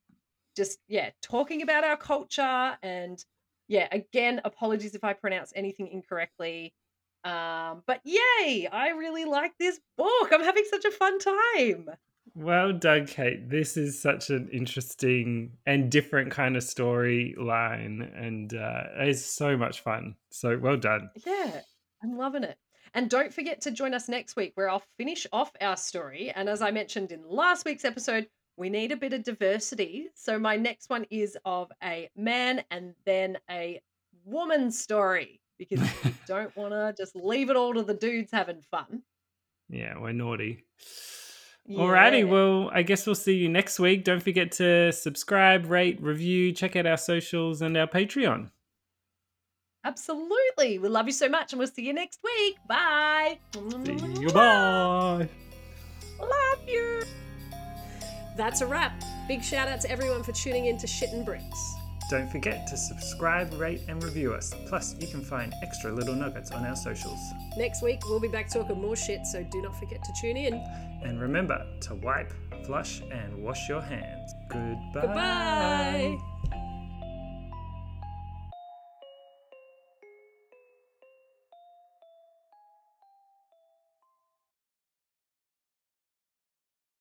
just, yeah, talking about our culture. And yeah, again, apologies if I pronounce anything incorrectly. Um, but yay, I really like this book. I'm having such a fun time. Well done, Kate. This is such an interesting and different kind of storyline, and uh, it's so much fun. So well done. Yeah, I'm loving it. And don't forget to join us next week where I'll finish off our story. And as I mentioned in last week's episode, we need a bit of diversity. So my next one is of a man and then a woman story because we don't want to just leave it all to the dudes having fun. Yeah, we're naughty. Alrighty, Yeah. well, I guess we'll see you next week. Don't forget to subscribe, rate, review, check out our socials and our Patreon. Absolutely. We love you so much and we'll see you next week. Bye. See you. Bye. Love you. That's a wrap. Big shout out to everyone for tuning in to Shit and Bricks. Don't forget to subscribe, rate, and review us. Plus, you can find extra little nuggets on our socials. Next week, we'll be back talking more shit, so do not forget to tune in. And remember to wipe, flush, and wash your hands. Goodbye. Goodbye.